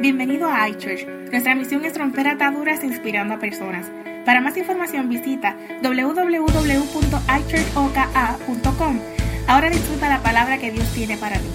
Bienvenido a iChurch. Nuestra misión es romper ataduras inspirando a personas. Para más información visita www.ichurchoka.com. Ahora disfruta la palabra que Dios tiene para ti.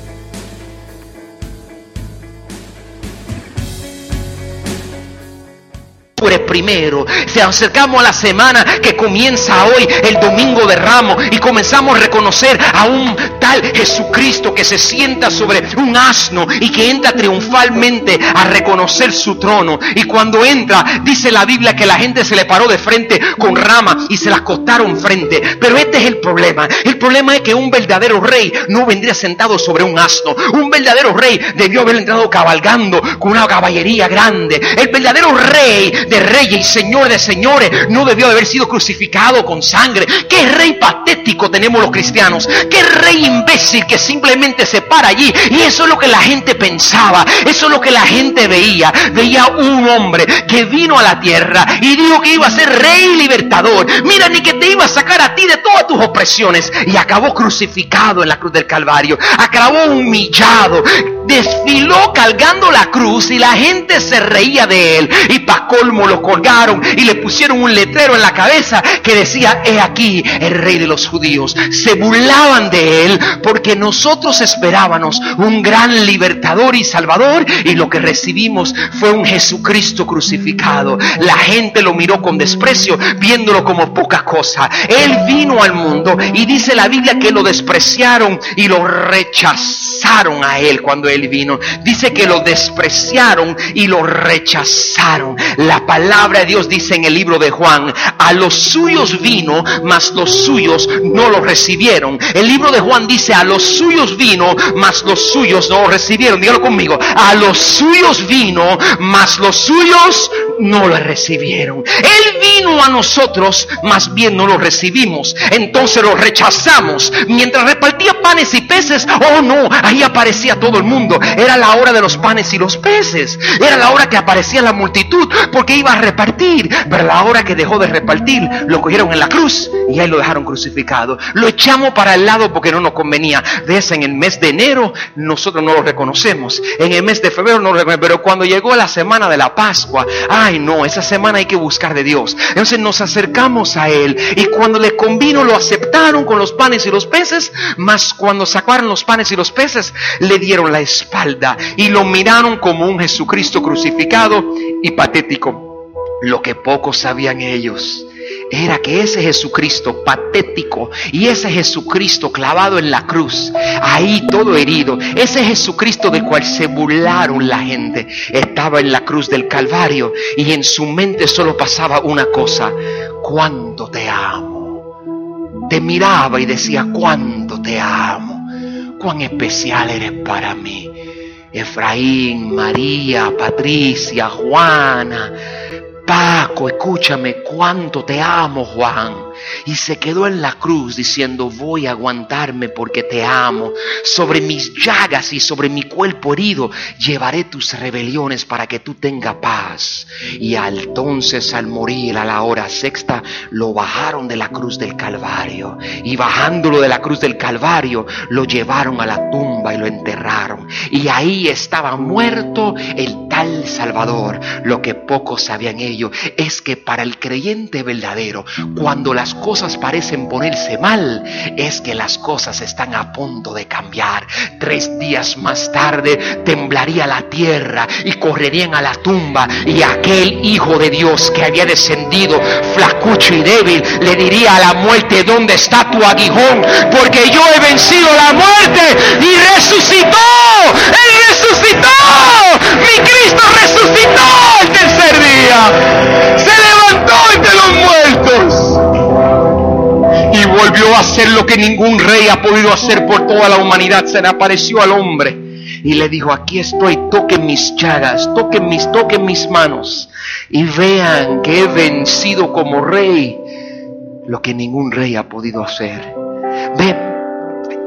Primero. Se acercamos a la semana que comienza hoy, el domingo de Ramos, y comenzamos a reconocer a un tal Jesucristo que se sienta sobre un asno y que entra triunfalmente a reconocer su trono. Y cuando entra, dice la Biblia que la gente se le paró de frente con ramas y se las costaron frente. Pero este es el problema. El problema es que un verdadero rey no vendría sentado sobre un asno. Un verdadero rey debió haber entrado cabalgando con una caballería grande. El verdadero rey de y señor de señores no debió haber sido crucificado con sangre. ¿Qué rey patético tenemos los cristianos? ¿Qué rey imbécil que simplemente se para allí? Y eso es lo que la gente pensaba, eso es lo que la gente veía. Veía un hombre que vino a la tierra y dijo que iba a ser rey libertador. Mira, ni que te iba a sacar a ti de todas tus opresiones. Y acabó crucificado en la cruz del Calvario. Acabó humillado. Desfiló cargando la cruz y la gente se reía de él. Y para colmo lo colgaron y le pusieron un letrero en la cabeza que decía, he aquí el rey de los judíos. Se burlaban de él porque nosotros esperábamos un gran libertador y salvador y lo que recibimos fue un Jesucristo crucificado. La gente lo miró con desprecio, viéndolo como poca cosa. Él vino al mundo y dice la Biblia que lo y lo rechazaron a él cuando él vino. Dice que lo despreciaron y lo rechazaron. La palabra de Dios dice en el libro de Juan, a los suyos vino, mas los suyos no lo recibieron. El libro de Juan dice, a los suyos vino, mas los suyos no lo recibieron. Dígalo conmigo, a los suyos vino, mas los suyos no lo recibieron. Él vino a nosotros, más bien no lo recibimos. Entonces lo rechazamos. Mientras repartía panes y peces, oh no, ahí aparecía todo el mundo. Era la hora de los panes y los peces. Era la hora que aparecía la multitud porque iba a repartir. Pero la hora que dejó de repartir, lo cogieron en la cruz y ahí lo dejaron crucificado. Lo echamos para el lado porque no nos convenía. Ves, en el mes de enero nosotros no lo reconocemos. En el mes de febrero no lo reconocemos. Pero cuando llegó la semana de la Pascua, ay no, esa semana hay que buscar de Dios. Entonces nos acercamos a Él y cuando le convino lo aceptaron con los panes y los peces, mas cuando sacaron los panes y los peces le dieron la espalda y lo miraron como un Jesucristo crucificado y patético. Lo que pocos sabían ellos era que ese Jesucristo patético y ese Jesucristo clavado en la cruz, ahí todo herido, ese Jesucristo del cual se burlaron la gente, estaba en la cruz del Calvario y en su mente solo pasaba una cosa, cuánto te amo. Te miraba y decía, cuánto te amo, cuán especial eres para mí. Efraín, María, Patricia, Juana, Paco, escúchame, cuánto te amo, Juan. Y se quedó en la cruz diciendo, voy a aguantarme porque te amo. Sobre mis llagas y sobre mi cuerpo herido llevaré tus rebeliones para que tú tengas paz. Y entonces al morir a la hora sexta, lo bajaron de la cruz del Calvario. Y bajándolo de la cruz del Calvario, lo llevaron a la tumba y lo enterraron. Y ahí estaba muerto el tal Salvador. Lo que pocos sabían ellos es que para el creyente verdadero, cuando las cosas parecen ponerse mal, es que las cosas están a punto de cambiar. Tres días más tarde temblaría la tierra y correrían a la tumba y aquel Hijo de Dios que había descendido, flacucho y débil, le diría a la muerte, ¿dónde está tu aguijón? Porque yo he vencido la muerte y resucitó. Él resucitó. Mi Cristo resucitó el tercer día. Se levantó entre los muertos. Volvió a hacer lo que ningún rey ha podido hacer por toda la humanidad. Se le apareció al hombre y le dijo, aquí estoy, toquen mis llagas, toquen mis, toquen mis manos y vean que he vencido como rey lo que ningún rey ha podido hacer. Ve,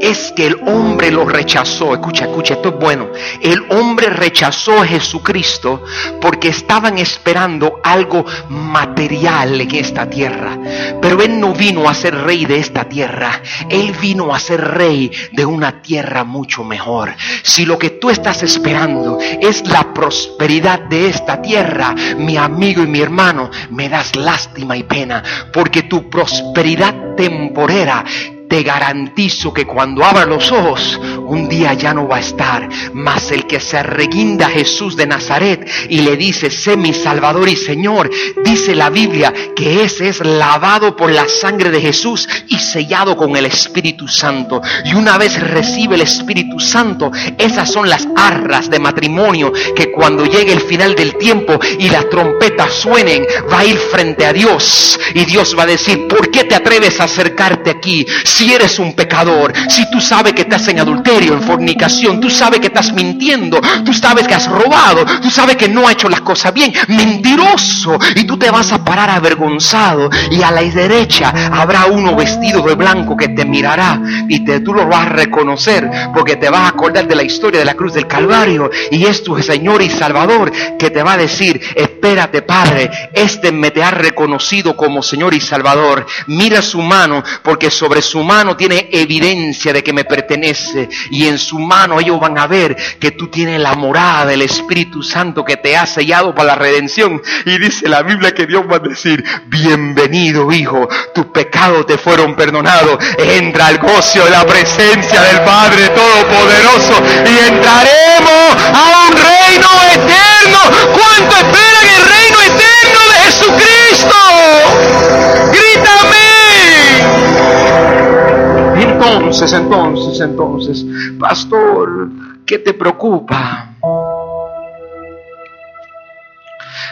es que el hombre lo rechazó. Escucha, escucha, esto es bueno. El hombre rechazó a Jesucristo porque estaban esperando algo material en esta tierra. Pero Él no vino a ser rey de esta tierra. Él vino a ser rey de una tierra mucho mejor. Si lo que tú estás esperando es la prosperidad de esta tierra, mi amigo y mi hermano, me das lástima y pena. Porque tu prosperidad temporera te garantizo que cuando abra los ojos, un día ya no va a estar. Mas el que se arreguinda a Jesús de Nazaret y le dice, sé mi Salvador y Señor, dice la Biblia que ese es lavado por la sangre de Jesús y sellado con el Espíritu Santo. Y una vez recibe el Espíritu Santo, esas son las arras de matrimonio que cuando llegue el final del tiempo y las trompetas suenen, va a ir frente a Dios. Y Dios va a decir, ¿por qué te atreves a acercarte aquí? Si eres un pecador, si tú sabes que estás en adulterio, en fornicación, tú sabes que estás mintiendo, tú sabes que has robado, tú sabes que no has hecho las cosas bien, mentiroso, y tú te vas a parar avergonzado y a la derecha habrá uno vestido de blanco que te mirará y te, tú lo vas a reconocer porque te vas a acordar de la historia de la cruz del Calvario y es tu Señor y Salvador que te va a decir, espérate Padre, este me te ha reconocido como Señor y Salvador, mira su mano porque sobre su mano tiene evidencia de que me pertenece y en su mano ellos van a ver que tú tienes la morada del Espíritu Santo que te ha sellado para la redención. Y dice la Biblia que Dios va a decir, bienvenido hijo, tus pecados te fueron perdonados. Entra al gozo de la presencia del Padre Todopoderoso y entraremos a un reino eterno. ¿Cuánto esperan el reino eterno de Jesucristo? Grítame. Entonces, entonces, entonces, pastor, ¿qué te preocupa?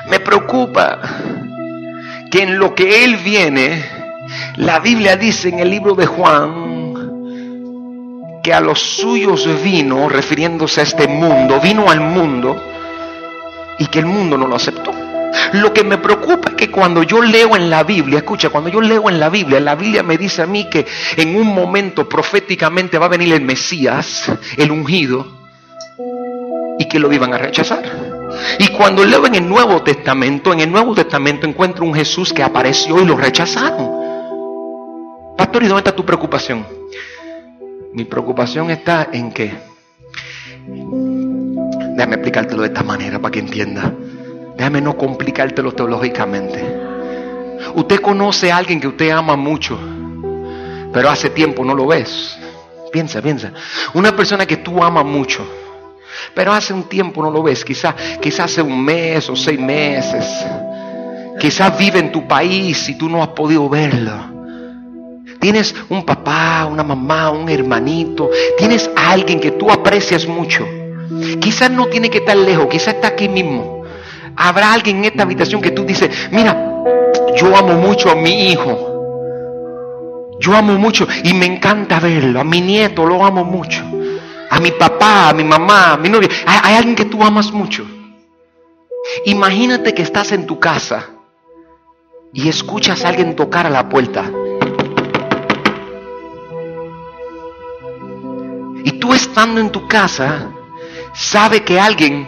Me preocupa que en lo que Él viene, la Biblia dice en el libro de Juan que a los suyos vino, refiriéndose a este mundo, vino al mundo y que el mundo no lo aceptó. Lo que me preocupa es que cuando yo leo en la Biblia, escucha, cuando yo leo en la Biblia, la Biblia me dice a mí que en un momento proféticamente va a venir el Mesías, el ungido, y que lo iban a rechazar. Y cuando leo en el Nuevo Testamento, en el Nuevo Testamento encuentro un Jesús que apareció y lo rechazaron. Pastor, ¿y dónde está tu preocupación? Mi preocupación está en que, déjame explicártelo de esta manera para que entienda. Déjame no complicártelo teológicamente. Usted conoce a alguien que usted ama mucho, pero hace tiempo no lo ves. Piensa, piensa. Una persona que tú amas mucho, pero hace un tiempo no lo ves. Quizás quizá hace un mes o seis meses. Quizás vive en tu país y tú no has podido verlo. Tienes un papá, una mamá, un hermanito. Tienes a alguien que tú aprecias mucho. Quizás no tiene que estar lejos, quizás está aquí mismo. Habrá alguien en esta habitación que tú dices, mira, yo amo mucho a mi hijo. Yo amo mucho y me encanta verlo. A mi nieto lo amo mucho. A mi papá, a mi mamá, a mi novia. Hay, hay alguien que tú amas mucho. Imagínate que estás en tu casa y escuchas a alguien tocar a la puerta. Y tú estando en tu casa, sabe que alguien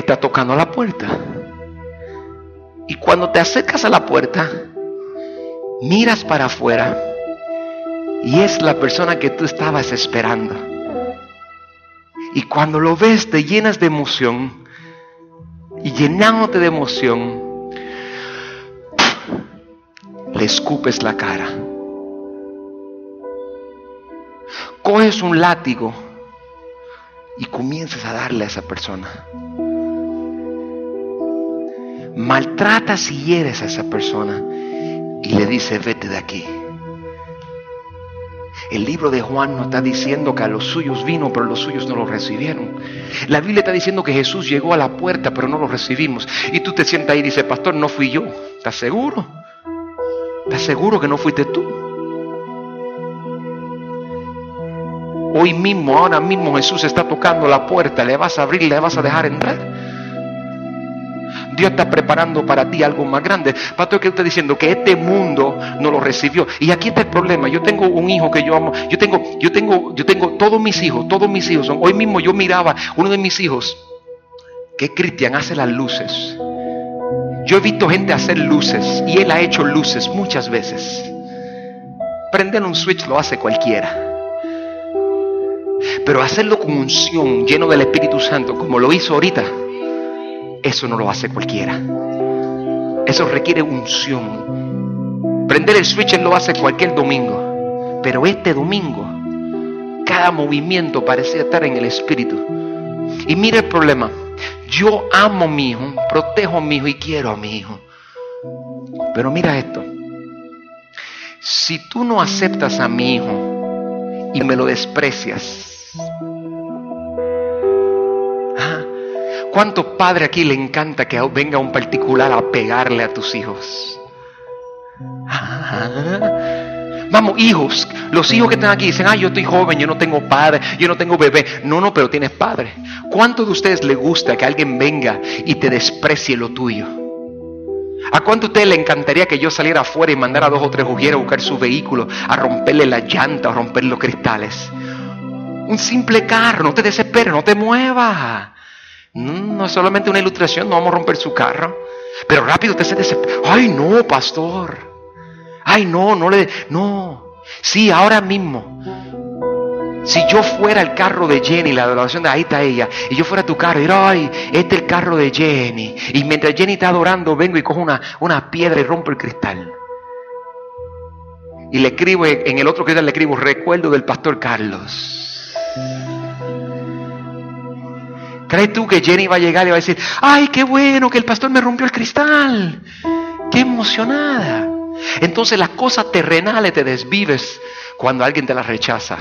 está tocando la puerta. Y cuando te acercas a la puerta, miras para afuera y es la persona que tú estabas esperando. Y cuando lo ves te llenas de emoción y llenándote de emoción, le escupes la cara. Coges un látigo y comienzas a darle a esa persona maltratas y hieres a esa persona y le dices, vete de aquí. El libro de Juan nos está diciendo que a los suyos vino, pero los suyos no lo recibieron. La Biblia está diciendo que Jesús llegó a la puerta, pero no lo recibimos. Y tú te sientas ahí y dices, pastor, no fui yo. ¿Estás seguro? ¿Estás seguro que no fuiste tú? Hoy mismo, ahora mismo Jesús está tocando la puerta. ¿Le vas a abrir? ¿Le vas a dejar entrar? Dios está preparando para ti algo más grande. Pastor, ¿qué está diciendo? Que este mundo no lo recibió. Y aquí está el problema. Yo tengo un hijo que yo amo. Yo tengo, yo tengo, yo tengo todos mis hijos, todos mis hijos. Son, hoy mismo yo miraba uno de mis hijos, que Cristian, hace las luces. Yo he visto gente hacer luces y él ha hecho luces muchas veces. Prender un switch lo hace cualquiera. Pero hacerlo con unción, lleno del Espíritu Santo, como lo hizo ahorita, eso no lo hace cualquiera. Eso requiere unción. Prender el switch lo hace cualquier domingo. Pero este domingo, cada movimiento parecía estar en el Espíritu. Y mire el problema. Yo amo a mi hijo, protejo a mi hijo y quiero a mi hijo. Pero mira esto. Si tú no aceptas a mi hijo y me lo desprecias, ¿Cuántos padres aquí le encanta que venga un particular a pegarle a tus hijos? ¿Ah? Vamos, hijos, los hijos que están aquí dicen, ah, yo estoy joven, yo no tengo padre, yo no tengo bebé. No, no, pero tienes padre. ¿Cuántos de ustedes le gusta que alguien venga y te desprecie lo tuyo? ¿A cuánto a ustedes le encantaría que yo saliera afuera y mandara a dos o tres ujieras a buscar su vehículo, a romperle la llanta o romper los cristales? Un simple carro, no te desesperes, no te muevas. No es solamente una ilustración, no vamos a romper su carro. Pero rápido te se desespera. Ay, no, pastor. Ay, no, no le. No. Sí, ahora mismo. Si yo fuera el carro de Jenny, la adoración de ahí está ella, y yo fuera tu carro, y ay, este es el carro de Jenny. Y mientras Jenny está adorando, vengo y cojo una, una piedra y rompo el cristal. Y le escribo en el otro cristal, le escribo recuerdo del pastor Carlos. ¿Crees tú que Jenny va a llegar y va a decir, ay, qué bueno que el pastor me rompió el cristal? Qué emocionada. Entonces las cosas terrenales te desvives cuando alguien te las rechaza.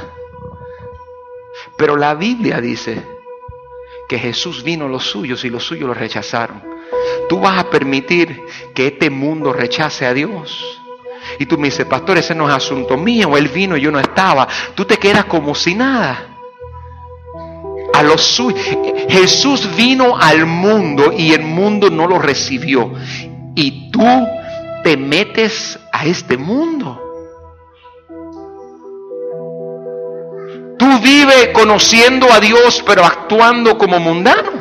Pero la Biblia dice que Jesús vino a los suyos y los suyos lo rechazaron. Tú vas a permitir que este mundo rechace a Dios. Y tú me dices, pastor, ese no es asunto mío, él vino y yo no estaba. Tú te quedas como si nada a los suyos. Jesús vino al mundo y el mundo no lo recibió. Y tú te metes a este mundo. Tú vives conociendo a Dios pero actuando como mundano.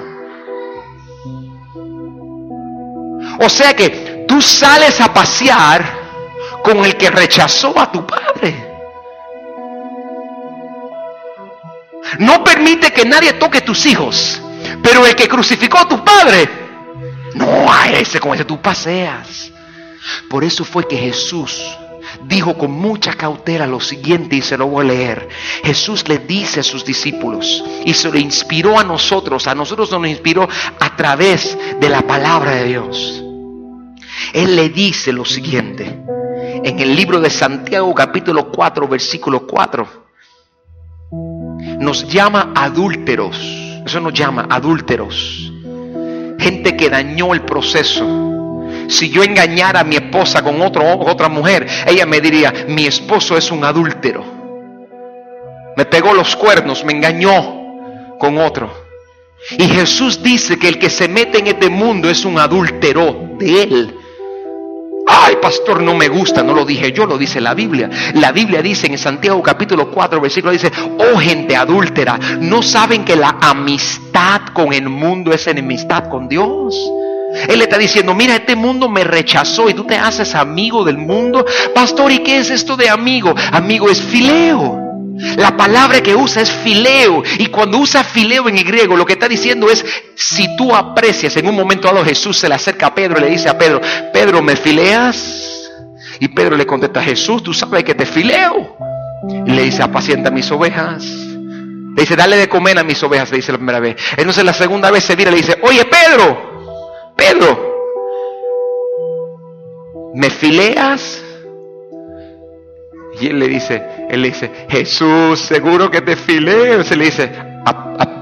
O sea que tú sales a pasear con el que rechazó a tu padre. No permite que nadie toque tus hijos. Pero el que crucificó a tu padre, no a ese con ese tú paseas. Por eso fue que Jesús dijo con mucha cautela lo siguiente y se lo voy a leer. Jesús le dice a sus discípulos y se lo inspiró a nosotros, a nosotros nos inspiró a través de la palabra de Dios. Él le dice lo siguiente en el libro de Santiago capítulo 4 versículo 4 nos llama adúlteros. Eso nos llama adúlteros. Gente que dañó el proceso. Si yo engañara a mi esposa con otro, otra mujer, ella me diría, mi esposo es un adúltero. Me pegó los cuernos, me engañó con otro. Y Jesús dice que el que se mete en este mundo es un adúltero de él. Ay, pastor, no me gusta, no lo dije yo, lo dice la Biblia. La Biblia dice en Santiago capítulo 4, versículo dice, oh gente adúltera, ¿no saben que la amistad con el mundo es enemistad con Dios? Él le está diciendo, mira, este mundo me rechazó y tú te haces amigo del mundo. Pastor, ¿y qué es esto de amigo? Amigo es fileo. La palabra que usa es fileo. Y cuando usa fileo en el griego, lo que está diciendo es, si tú aprecias, en un momento dado Jesús se le acerca a Pedro y le dice a Pedro, Pedro, ¿me fileas? Y Pedro le contesta, Jesús, tú sabes que te fileo. Y le dice, apacienta mis ovejas. Le dice, dale de comer a mis ovejas, le dice la primera vez. Entonces la segunda vez se vira y le dice, oye Pedro, Pedro, ¿me fileas? Y él le dice, él le dice, Jesús, seguro que te fileo. Se le dice,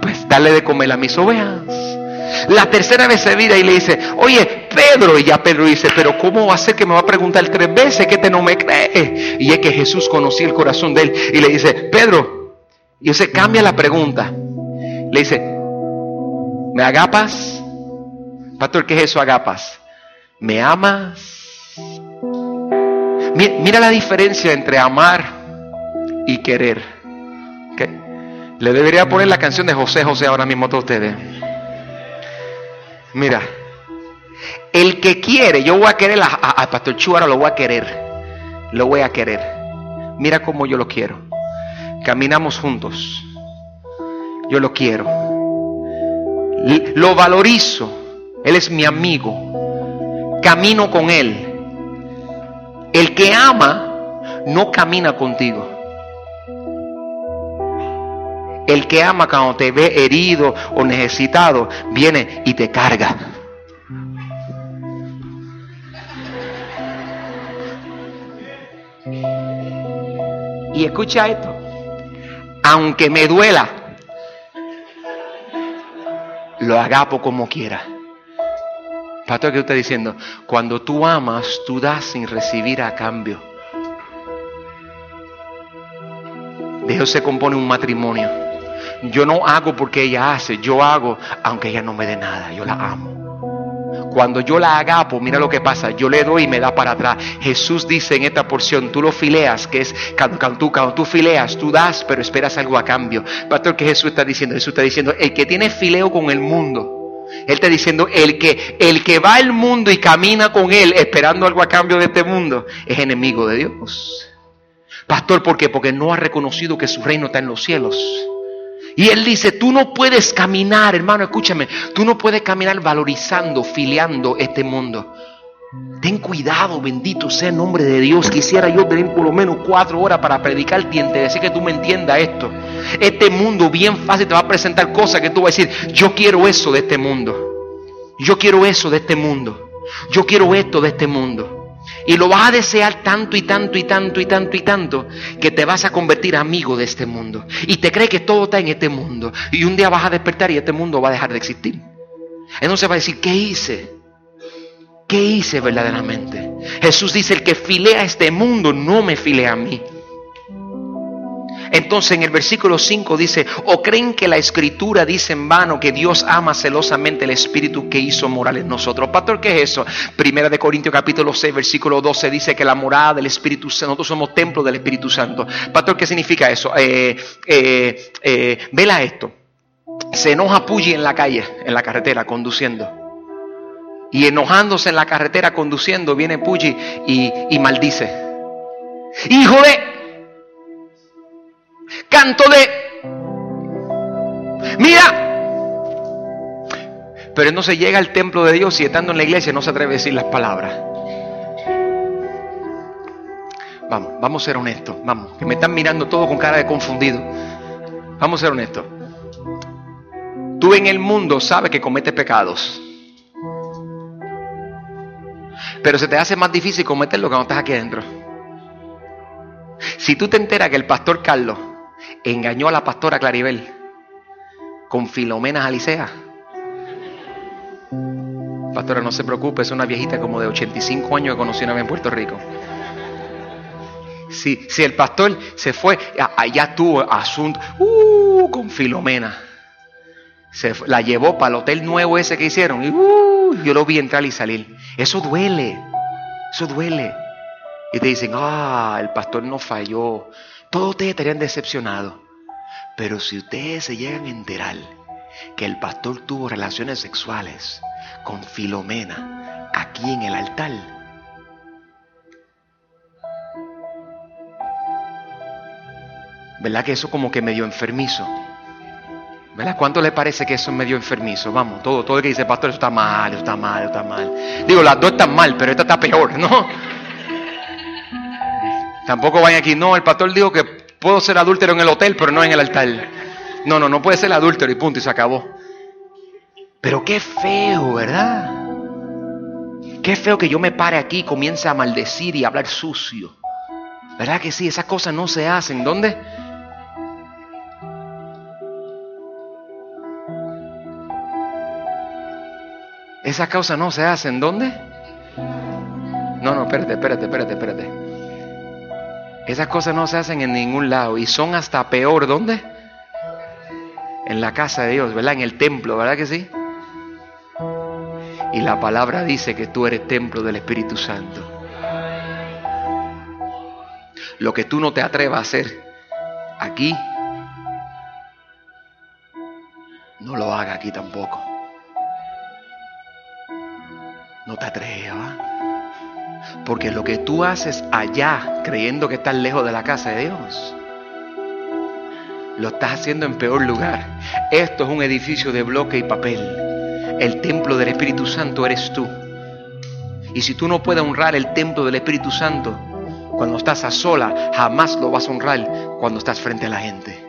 pues dale de comer a mis ovejas. La tercera vez se vira y le dice, oye, Pedro, y ya Pedro dice, pero ¿cómo va a ser que me va a preguntar tres veces que te no me cree? Y es que Jesús conocía el corazón de él y le dice, Pedro, y se cambia la pregunta. Le dice, ¿me agapas? Pastor, ¿qué es eso, agapas? ¿Me amas? Mira, la diferencia entre amar y querer. Le debería poner la canción de José José ahora mismo a todos ustedes. Mira, el que quiere, yo voy a querer a, Pastor Chu, ahora lo voy a querer. Lo voy a querer. Mira cómo yo lo quiero. Caminamos juntos. Yo lo quiero. Lo valorizo. Él es mi amigo. Camino con Él. El que ama no camina contigo. El que ama cuando te ve herido o necesitado, viene y te carga. Y escucha esto. Aunque me duela, lo agapo como quiera. Pastor, ¿qué está diciendo? Cuando tú amas, tú das sin recibir a cambio. De eso se compone un matrimonio. Yo no hago porque ella hace, yo hago aunque ella no me dé nada, yo la amo. Cuando yo la agapo, mira lo que pasa, yo le doy y me da para atrás. Jesús dice en esta porción, tú lo fileas, que es cuando, tú, cuando tú fileas, tú das, pero esperas algo a cambio. Pastor, ¿qué Jesús está diciendo? Jesús está diciendo, el que tiene fileo con el mundo, él está diciendo, el que, el que va al mundo y camina con él esperando algo a cambio de este mundo, es enemigo de Dios. Pastor, ¿por qué? Porque no ha reconocido que su reino está en los cielos. Y él dice, tú no puedes caminar, hermano, escúchame, tú no puedes caminar valorizando, filiando este mundo. Ten cuidado, bendito sea el nombre de Dios. Quisiera yo tener por lo menos cuatro horas para predicar y decir que tú me entiendas esto. Este mundo bien fácil te va a presentar cosas que tú vas a decir, yo quiero eso de este mundo. Yo quiero eso de este mundo. Yo quiero esto de este mundo. Y lo vas a desear tanto y tanto y tanto y tanto y tanto que te vas a convertir amigo de este mundo. Y te crees que todo está en este mundo. Y un día vas a despertar y este mundo va a dejar de existir. Entonces va a decir, ¿qué hice? ¿Qué hice verdaderamente? Jesús dice, el que filea este mundo no me filea a mí. Entonces en el versículo 5 dice, o creen que la escritura dice en vano que Dios ama celosamente el espíritu que hizo moral en nosotros. Pastor, ¿qué es eso? Primera de Corintios capítulo 6, versículo 12 dice que la morada del Espíritu Santo, nosotros somos templo del Espíritu Santo. Pastor, ¿qué significa eso? Eh, eh, eh, vela esto. Se enoja Puggy en la calle, en la carretera, conduciendo. Y enojándose en la carretera conduciendo, viene Puggy y, maldice. Hijo de canto de... Mira. Pero se llega al templo de Dios y estando en la iglesia no se atreve a decir las palabras. Vamos, vamos a ser honestos, vamos, que me están mirando todo con cara de confundido. Vamos a ser honestos. Tú en el mundo sabes que cometes pecados. Pero se te hace más difícil cometerlo cuando estás aquí adentro. Si tú te enteras que el pastor Carlos engañó a la pastora Claribel con Filomena Alicea. Pastora, no se preocupe, es una viejita como de 85 años que conocí una vez en Puerto Rico. Si, si el pastor se fue, allá tuvo asunto uh, con Filomena. Se, la llevó para el hotel nuevo ese que hicieron. Y uh, yo lo vi entrar y salir. Eso duele. Eso duele. Y te dicen, ah, el pastor no falló. Todos ustedes estarían decepcionados. Pero si ustedes se llegan a enterar que el pastor tuvo relaciones sexuales con Filomena aquí en el altar, ¿verdad que eso como que medio enfermizo? ¿Verdad? ¿Cuánto le parece que eso es medio enfermizo? Vamos, todo, todo el que dice, pastor, eso está mal, eso está mal, eso está mal. Digo, las dos están mal, pero esta está peor, ¿no? Tampoco vayan aquí, no, el pastor dijo que puedo ser adúltero en el hotel, pero no en el altar. No, no, no puede ser adúltero y punto, y se acabó. Pero qué feo, ¿verdad? Qué feo que yo me pare aquí y comience a maldecir y hablar sucio. ¿Verdad que sí? Esas cosas no se hacen. ¿Dónde? Esas cosas no se hacen. ¿Dónde? No, no, espérate, espérate, espérate, espérate. Esas cosas no se hacen en ningún lado y son hasta peor. ¿Dónde? En la casa de Dios, ¿verdad? En el templo, ¿verdad que sí? Y la palabra dice que tú eres templo del Espíritu Santo. Lo que tú no te atrevas a hacer aquí, no lo haga aquí tampoco. No te atrevas. Porque lo que tú haces allá, creyendo que estás lejos de la casa de Dios, lo estás haciendo en peor lugar. Esto es un edificio de bloque y papel. El templo del Espíritu Santo eres tú. Y si tú no puedes honrar el templo del Espíritu Santo cuando estás a sola, jamás lo vas a honrar cuando estás frente a la gente.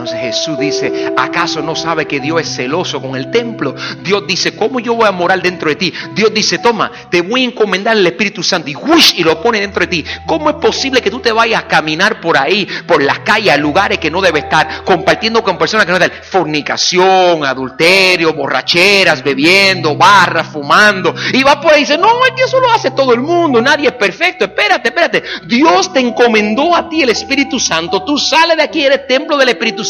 Entonces Jesús dice, ¿acaso no sabe que Dios es celoso con el templo? Dios dice, ¿cómo yo voy a morar dentro de ti? Dios dice, toma, te voy a encomendar el Espíritu Santo y ¡wish! y lo pone dentro de ti. ¿Cómo es posible que tú te vayas a caminar por ahí, por las calles, lugares que no debes estar, compartiendo con personas que no deben Fornicación, adulterio, borracheras, bebiendo, barras, fumando. Y va por ahí y dice, no, que eso lo hace todo el mundo, nadie es perfecto. Espérate, espérate. Dios te encomendó a ti el Espíritu Santo. Tú sales de aquí, eres templo del Espíritu Santo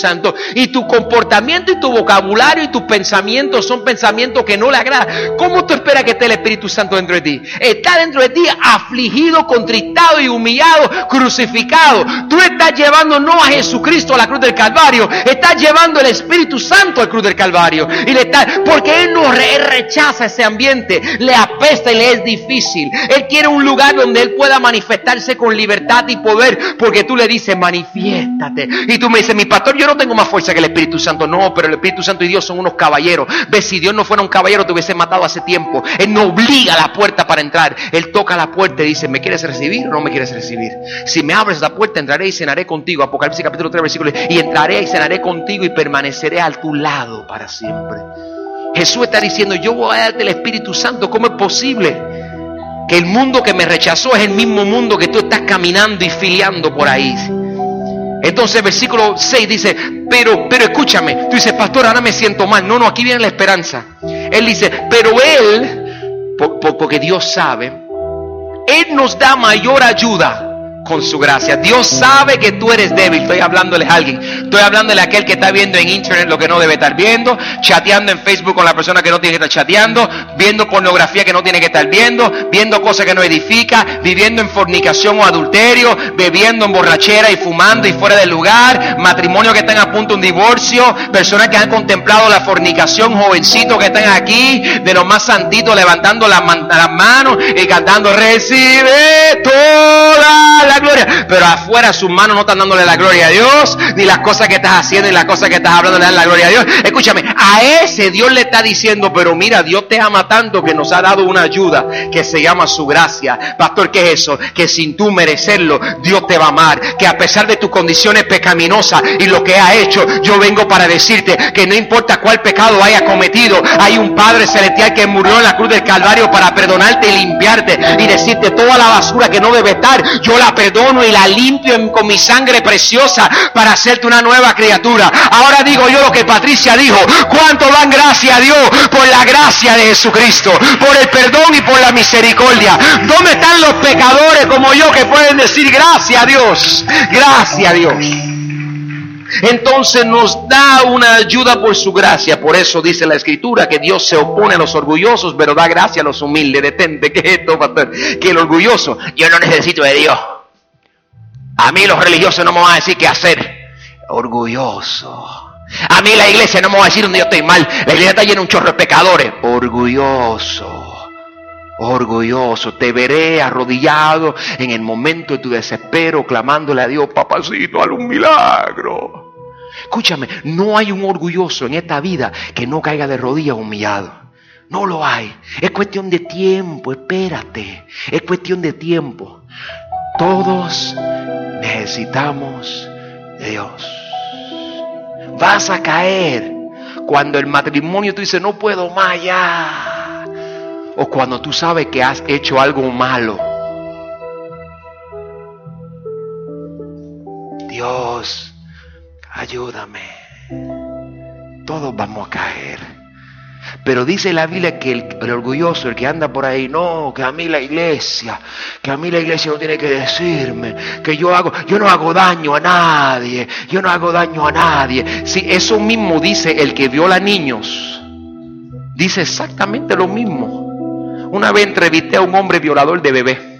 y tu comportamiento y tu vocabulario y tus pensamientos son pensamientos que no le agradan. ¿Cómo tú esperas que esté el Espíritu Santo dentro de ti? Está dentro de ti afligido, contristado y humillado, crucificado. Tú estás llevando no a Jesucristo a la cruz del Calvario, estás llevando el Espíritu Santo a la cruz del Calvario. Y le está, porque Él no rechaza ese ambiente, le apesta y le es difícil. Él quiere un lugar donde Él pueda manifestarse con libertad y poder, porque tú le dices, manifiéstate. Y tú me dices, mi pastor, yo no tengo más fuerza que el Espíritu Santo. No, pero el Espíritu Santo y Dios son unos caballeros. Ves, si Dios no fuera un caballero, te hubiese matado hace tiempo. Él no obliga a la puerta para entrar. Él toca la puerta y dice, ¿me quieres recibir o no me quieres recibir? Si me abres la puerta, entraré y cenaré contigo. Apocalipsis capítulo 3, versículo. Y entraré y cenaré contigo y permaneceré a tu lado para siempre. Jesús está diciendo, yo voy a darte el Espíritu Santo. ¿Cómo es posible? Que el mundo que me rechazó es el mismo mundo que tú estás caminando y filiando por ahí. Entonces versículo 6 dice, pero, pero escúchame, tú dices, pastor, ahora me siento mal. No, no, aquí viene la esperanza. Él dice, pero Él, porque Dios sabe, Él nos da mayor ayuda con su gracia. Dios sabe que tú eres débil. Estoy hablándole a alguien. Estoy hablándole a aquel que está viendo en internet lo que no debe estar viendo, chateando en Facebook con la persona que no tiene que estar chateando, viendo pornografía que no tiene que estar viendo, viendo cosas que no edifica, viviendo en fornicación o adulterio, bebiendo en borrachera y fumando y fuera del lugar, matrimonio que están a punto de un divorcio, personas que han contemplado la fornicación, jovencitos que están aquí, de los más santitos levantando las manos y cantando, recibe toda la gloria. Pero afuera sus manos no están dándole la gloria a Dios, ni las cosas que estás haciendo y las cosas que estás hablando le dan la gloria a Dios. Escúchame, a ese Dios le está diciendo, pero mira, Dios te ama tanto que nos ha dado una ayuda que se llama su gracia. Pastor, ¿qué es eso? Que sin tú merecerlo, Dios te va a amar. Que a pesar de tus condiciones pecaminosas y lo que ha hecho, yo vengo para decirte que no importa cuál pecado haya cometido, hay un Padre celestial que murió en la cruz del Calvario para perdonarte y limpiarte y decirte toda la basura que no debe estar, yo la perdono y la limpio con mi sangre preciosa para hacerte una nueva criatura. Ahora digo yo lo que Patricia dijo. ¿Cuánto dan gracias a Dios por la gracia de Jesucristo? Por el perdón y por la misericordia. ¿Dónde están los pecadores como yo que pueden decir gracias a Dios? Gracias a Dios. Entonces nos da una ayuda por su gracia. Por eso dice la escritura que Dios se opone a los orgullosos, pero da gracia a los humildes. Detente, ¿qué es esto, pastor? Que el orgulloso, yo no necesito de Dios. A mí los religiosos no me van a decir qué hacer. Orgulloso. A mí la iglesia no me va a decir donde yo estoy mal. La iglesia está llena de un chorro de pecadores. Orgulloso. Orgulloso. Te veré arrodillado en el momento de tu desespero, clamándole a Dios, papacito, haz un milagro. Escúchame, no hay un orgulloso en esta vida que no caiga de rodillas humillado. No lo hay. Es cuestión de tiempo, espérate. Es cuestión de tiempo. Todos necesitamos de Dios. Vas a caer cuando el matrimonio tú dices, no puedo más ya. O cuando tú sabes que has hecho algo malo. Dios, ayúdame. Todos vamos a caer. Pero dice la Biblia que el, orgulloso, el que anda por ahí, no, que a mí la iglesia, que a mí la iglesia no tiene que decirme, que yo hago, yo no hago daño a nadie, yo no hago daño a nadie. Si eso mismo dice el que viola niños. dice exactamente lo mismo. Una vez entrevisté a un hombre violador de bebé.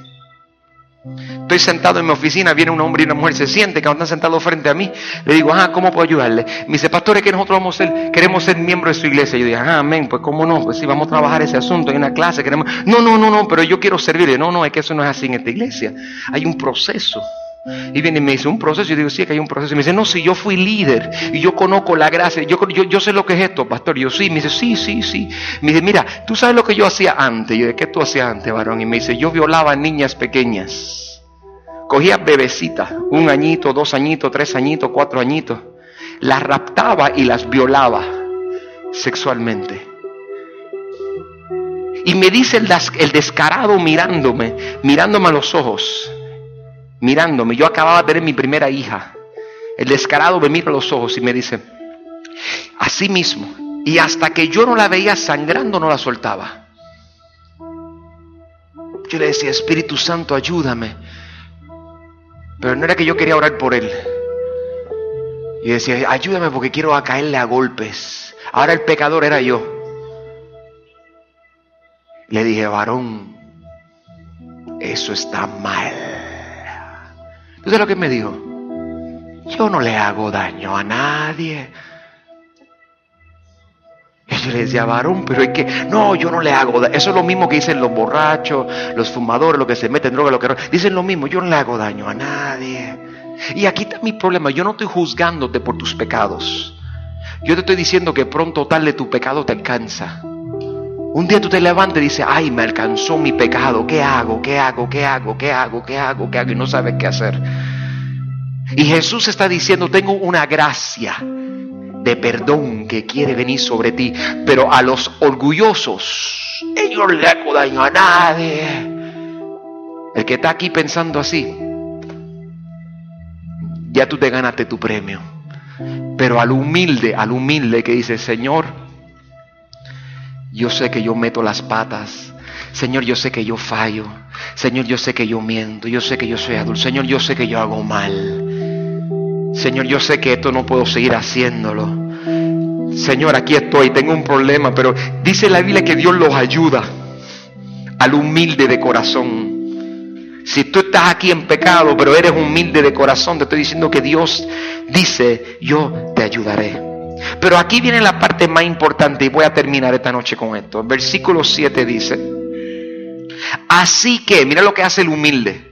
Estoy sentado en mi oficina, viene un hombre y una mujer, se siente que están sentados frente a mí. Le digo, ah, ¿cómo puedo ayudarle? Me dice, pastor, es que nosotros vamos a ser, queremos ser miembros de su iglesia. Yo dije, ah, amén, pues cómo no, pues sí, vamos a trabajar ese asunto en una clase. Queremos... No, no, no, no, pero yo quiero servirle. No, no, es que eso no es así en esta iglesia. Hay un proceso. Y viene y me dice, ¿un proceso? Yo digo, sí, que hay un proceso. Y me dice, no, si yo fui líder y yo conozco la gracia, yo, yo, yo sé lo que es esto, pastor. Yo, sí, me dice, sí, sí, sí. Me dice, mira, tú sabes lo que yo hacía antes. Y yo, ¿qué tú hacías antes, varón? Y me dice, yo violaba niñas pequeñas. Cogía bebecitas, un añito, dos añitos, tres añitos, cuatro añitos. Las raptaba y las violaba sexualmente. Y me dice el, descarado mirándome, mirándome a los ojos mirándome. Yo acababa de tener mi primera hija. El descarado me mira a los ojos y me dice, así mismo. Y hasta que yo no la veía sangrando, no la soltaba. Yo le decía, Espíritu Santo, ayúdame. Pero no era que yo quería orar por él. Y decía, ayúdame porque quiero caerle a golpes. Ahora el pecador era yo. Le dije, varón, eso está mal. ¿Tú lo que me dijo? Yo no le hago daño a nadie. Yo le decía, varón, pero es que, no, yo no le hago daño. Eso es lo mismo que dicen los borrachos, los fumadores, los que se meten droga, lo que dicen lo mismo, yo no le hago daño a nadie. Y aquí está mi problema, yo no estoy juzgándote por tus pecados. Yo te estoy diciendo que pronto tal de tu pecado te alcanza. Un día tú te levantas y dices, ay, me alcanzó mi pecado, ¿qué hago? ¿Qué hago? ¿Qué hago? ¿Qué hago? ¿Qué hago? ¿Qué hago? Y no sabes qué hacer. Y Jesús está diciendo, tengo una gracia de perdón que quiere venir sobre ti, pero a los orgullosos, ellos le daño a nadie. El que está aquí pensando así, ya tú te ganaste tu premio. Pero al humilde, al humilde que dice, Señor, yo sé que yo meto las patas. Señor, yo sé que yo fallo. Señor, yo sé que yo miento. Yo sé que yo soy adulto. Señor, yo sé que yo hago mal. Señor, yo sé que esto no puedo seguir haciéndolo. Señor, aquí estoy, tengo un problema, pero dice la Biblia que Dios los ayuda al humilde de corazón. Si tú estás aquí en pecado, pero eres humilde de corazón, te estoy diciendo que Dios dice, yo te ayudaré. Pero aquí viene la parte más importante y voy a terminar esta noche con esto. Versículo 7 dice, así que, mira lo que hace el humilde.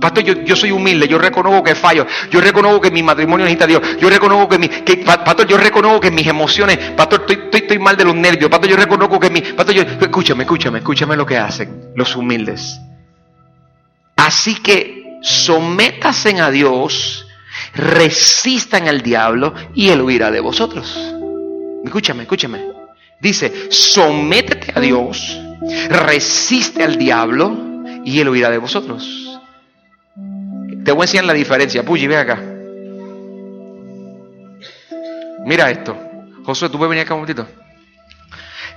Pastor, yo, soy humilde, yo reconozco que fallo, yo reconozco que mi matrimonio necesita a Dios, yo reconozco que mi, que, pastor, yo reconozco que mis emociones, pastor, estoy, estoy, mal de los nervios, pastor, yo reconozco que mi, pastor, yo, escúchame, escúchame, escúchame lo que hacen los humildes. Así que sométasen a Dios resistan al diablo y él huirá de vosotros. Escúchame, escúchame. Dice, sométete a Dios, resiste al diablo y él huirá de vosotros. Te voy a enseñar la diferencia. Puyi, ven acá. Mira esto. Josué, tú puedes venir acá un momentito.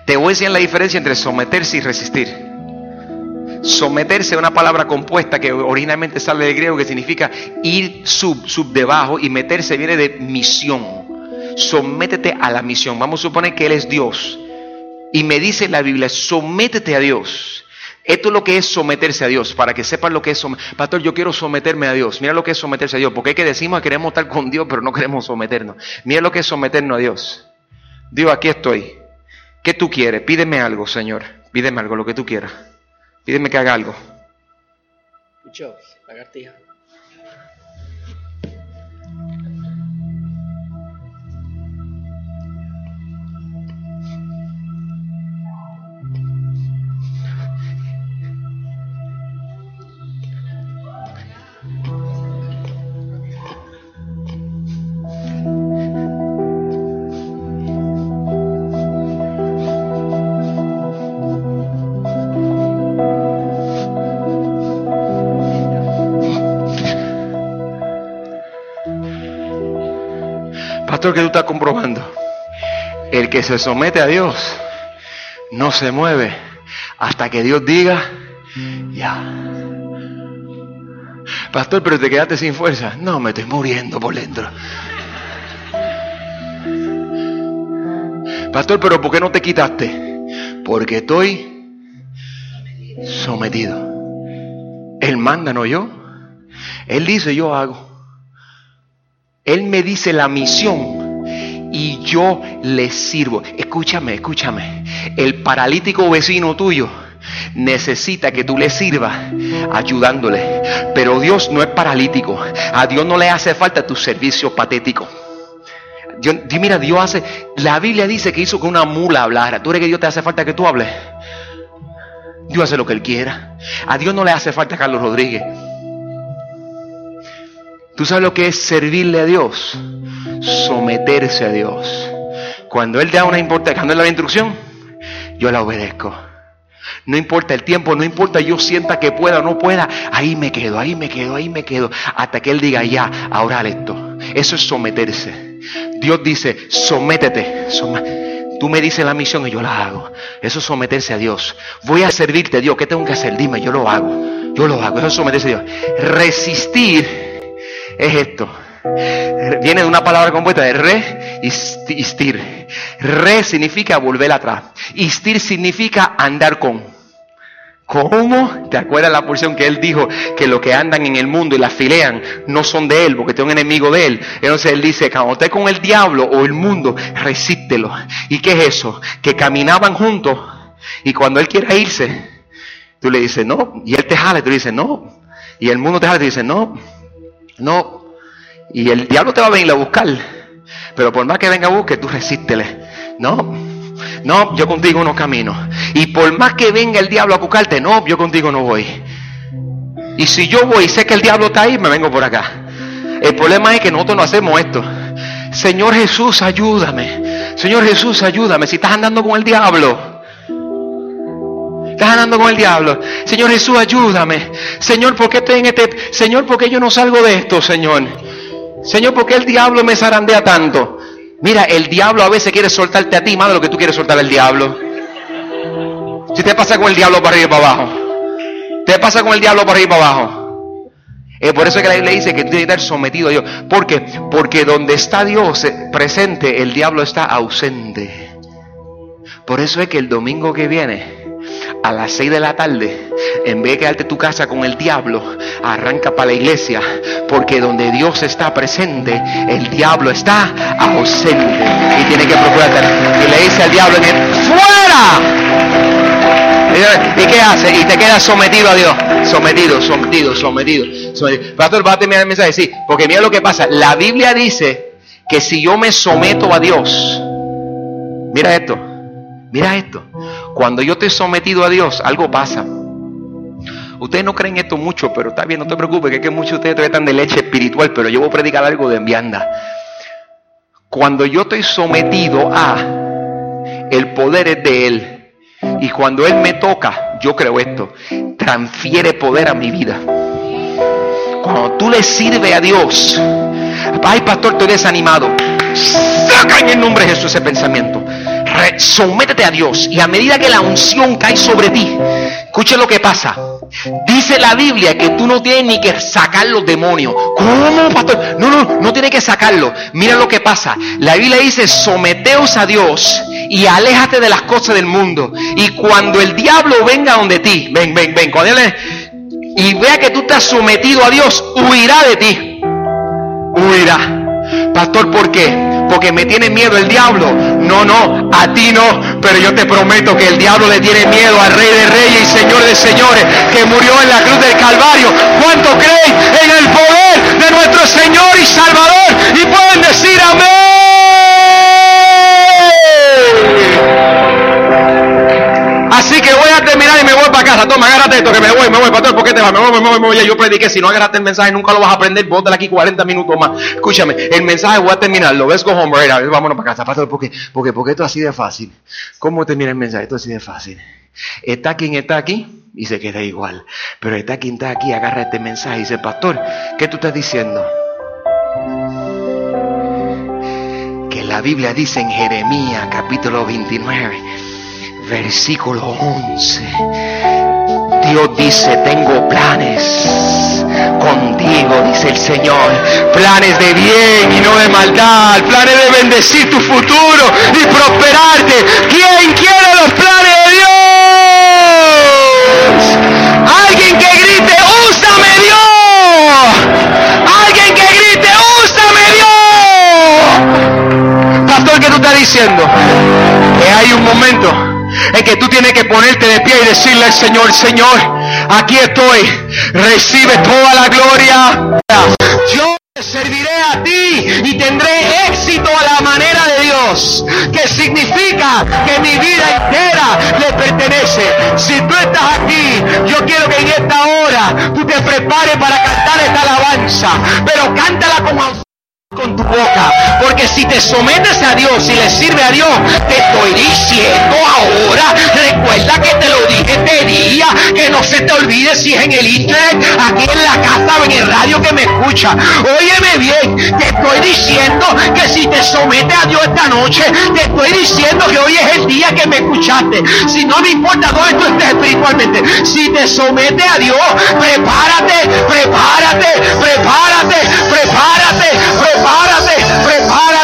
Te voy a enseñar la diferencia entre someterse y resistir. Someterse a una palabra compuesta que originalmente sale de griego que significa ir sub, sub debajo y meterse viene de misión. Sométete a la misión. Vamos a suponer que Él es Dios. Y me dice la Biblia, sométete a Dios. Esto es lo que es someterse a Dios, para que sepan lo que es someterse. Pastor, yo quiero someterme a Dios. Mira lo que es someterse a Dios, porque hay que decimos que queremos estar con Dios, pero no queremos someternos. Mira lo que es someternos a Dios. Dios, aquí estoy. ¿Qué tú quieres? Pídeme algo, Señor. Pídeme algo, lo que tú quieras. Pídeme que haga algo. Escuchó, lagartija. Que tú estás comprobando. El que se somete a Dios no se mueve hasta que Dios diga, ya. Pastor, pero te quedaste sin fuerza. No, me estoy muriendo por dentro. Pastor, pero ¿por qué no te quitaste? Porque estoy sometido. Él manda, no yo. Él dice, yo hago. Él me dice la misión y yo le sirvo. Escúchame, escúchame. El paralítico vecino tuyo necesita que tú le sirvas ayudándole. Pero Dios no es paralítico. A Dios no le hace falta tu servicio patético. Dios, mira, Dios hace. La Biblia dice que hizo que una mula hablara. ¿Tú crees que Dios te hace falta que tú hables? Dios hace lo que Él quiera. A Dios no le hace falta Carlos Rodríguez. ¿Tú sabes lo que es servirle a Dios? Someterse a Dios. Cuando Él da una importancia, cuando Él da la instrucción, yo la obedezco. No importa el tiempo, no importa yo sienta que pueda o no pueda, ahí me quedo, ahí me quedo, ahí me quedo, hasta que Él diga ya, ahora esto. Eso es someterse. Dios dice, sométete. Tú me dices la misión y yo la hago. Eso es someterse a Dios. Voy a servirte, Dios. ¿Qué tengo que hacer? Dime, yo lo hago. Yo lo hago. Eso es someterse a Dios. Resistir es esto. Viene de una palabra compuesta de re y istir. Re significa volver atrás. Istir significa andar con. ¿Cómo? ¿Te acuerdas la porción que él dijo que los que andan en el mundo y la filean no son de él porque tiene un enemigo de él? Entonces él dice, cuando esté con el diablo o el mundo, resístelo. ¿Y qué es eso? Que caminaban juntos y cuando él quiera irse, tú le dices no, y él te jala y tú dices no, y el mundo te jala y tú dices no, no, y el diablo te va a venir a buscar, pero por más que venga a buscar, tú resístele. No, no, yo contigo no camino. Y por más que venga el diablo a buscarte, no, yo contigo no voy. Y si yo voy y sé que el diablo está ahí, me vengo por acá. El problema es que nosotros no hacemos esto. Señor Jesús, ayúdame. Señor Jesús, ayúdame. Si estás andando con el diablo. Estás andando con el diablo. Señor Jesús, ayúdame. Señor, ¿por qué estoy en este... Señor, ¿por qué yo no salgo de esto, Señor? Señor, ¿por qué el diablo me zarandea tanto? Mira, el diablo a veces quiere soltarte a ti más de lo que tú quieres soltar al diablo. Si te pasa con el diablo para arriba y para abajo. Te pasa con el diablo para arriba y para abajo. Es por eso que la Biblia dice que tú tienes que estar sometido a Dios. ¿Por qué? Porque donde está Dios presente, el diablo está ausente. Por eso es que el domingo que viene, a las 6 de la tarde, en vez de quedarte en tu casa con el diablo, arranca para la iglesia, porque donde Dios está presente, el diablo está ausente y tiene que procurar. Y le dice al diablo, ¡fuera! ¿Y qué hace? Y te quedas sometido a Dios. Sometido, sometido, sometido. sometido. Pastor, va a terminar el mensaje. Sí, porque mira lo que pasa. La Biblia dice que si yo me someto a Dios, mira esto, mira esto. Cuando yo estoy sometido a Dios, algo pasa. Ustedes no creen esto mucho, pero está bien, no te preocupes, que, es que muchos de ustedes tratan de leche espiritual, pero yo voy a predicar algo de envianda. Cuando yo estoy sometido a, el poder es de Él. Y cuando Él me toca, yo creo esto, transfiere poder a mi vida. Cuando tú le sirves a Dios, ay pastor, estoy desanimado. Saca en el nombre de Jesús ese pensamiento. Sométete a Dios y a medida que la unción cae sobre ti, escuche lo que pasa. Dice la Biblia que tú no tienes ni que sacar los demonios. ¿Cómo, pastor? No, no, no tienes que sacarlo. Mira lo que pasa. La Biblia dice, someteos a Dios y aléjate de las cosas del mundo. Y cuando el diablo venga donde ti, ven, ven, ven, cuando él, y vea que tú estás sometido a Dios, huirá de ti. Huirá. Pastor, ¿por qué? Porque me tiene miedo el diablo. No, no, a ti no, pero yo te prometo que el diablo le tiene miedo al Rey de Reyes y Señor de Señores que murió en la cruz del Calvario. ¿Cuánto creen en el poder de nuestro Señor y Salvador? Y pueden decir amén. Casa. Toma, agárrate esto, que me voy, me voy, pastor, ¿por qué te vas? Me voy, me voy, me voy. Yo prediqué, si no agarraste el mensaje nunca lo vas a aprender, bótale aquí 40 minutos más. Escúchame, el mensaje voy a terminar, lo ves con home, right? vámonos para casa, pastor, ¿por qué? Porque, porque esto es así de fácil. ¿Cómo termina el mensaje? Esto es así de fácil. Está quien está aquí y se queda igual. Pero está quien está aquí, agarra este mensaje y dice, pastor, ¿qué tú estás diciendo? Que la Biblia dice en Jeremías capítulo 29 versículo 11. Dios dice, tengo planes contigo, dice el Señor. Planes de bien y no de maldad. Planes de bendecir tu futuro y prosperarte. ¿Quién quiere los planes de Dios? Alguien que grite, úsame Dios. Alguien que grite, úsame Dios. Pastor, ¿qué tú estás diciendo? Que hay un momento en que tú tienes que ponerte de pie y decirle al Señor, Señor, aquí estoy, recibe toda la gloria. Yo te serviré a ti y tendré éxito a la manera de Dios, que significa que mi vida entera le pertenece. Si tú estás aquí, yo quiero que en esta hora tú te prepares para cantar esta alabanza, pero cántala con con tu boca. Porque si te sometes a Dios y le sirve a Dios, te estoy diciendo ahora, recuerda que te lo dije este día, que no se te olvide si es en el internet, aquí en la casa o en el radio que me escucha. Óyeme bien, te estoy diciendo que si te sometes a Dios esta noche, te estoy diciendo que hoy es el día que me escuchaste. Si no me importa dónde tú estés espiritualmente, si te sometes a Dios, prepárate, prepárate, prepárate, prepárate, prepárate.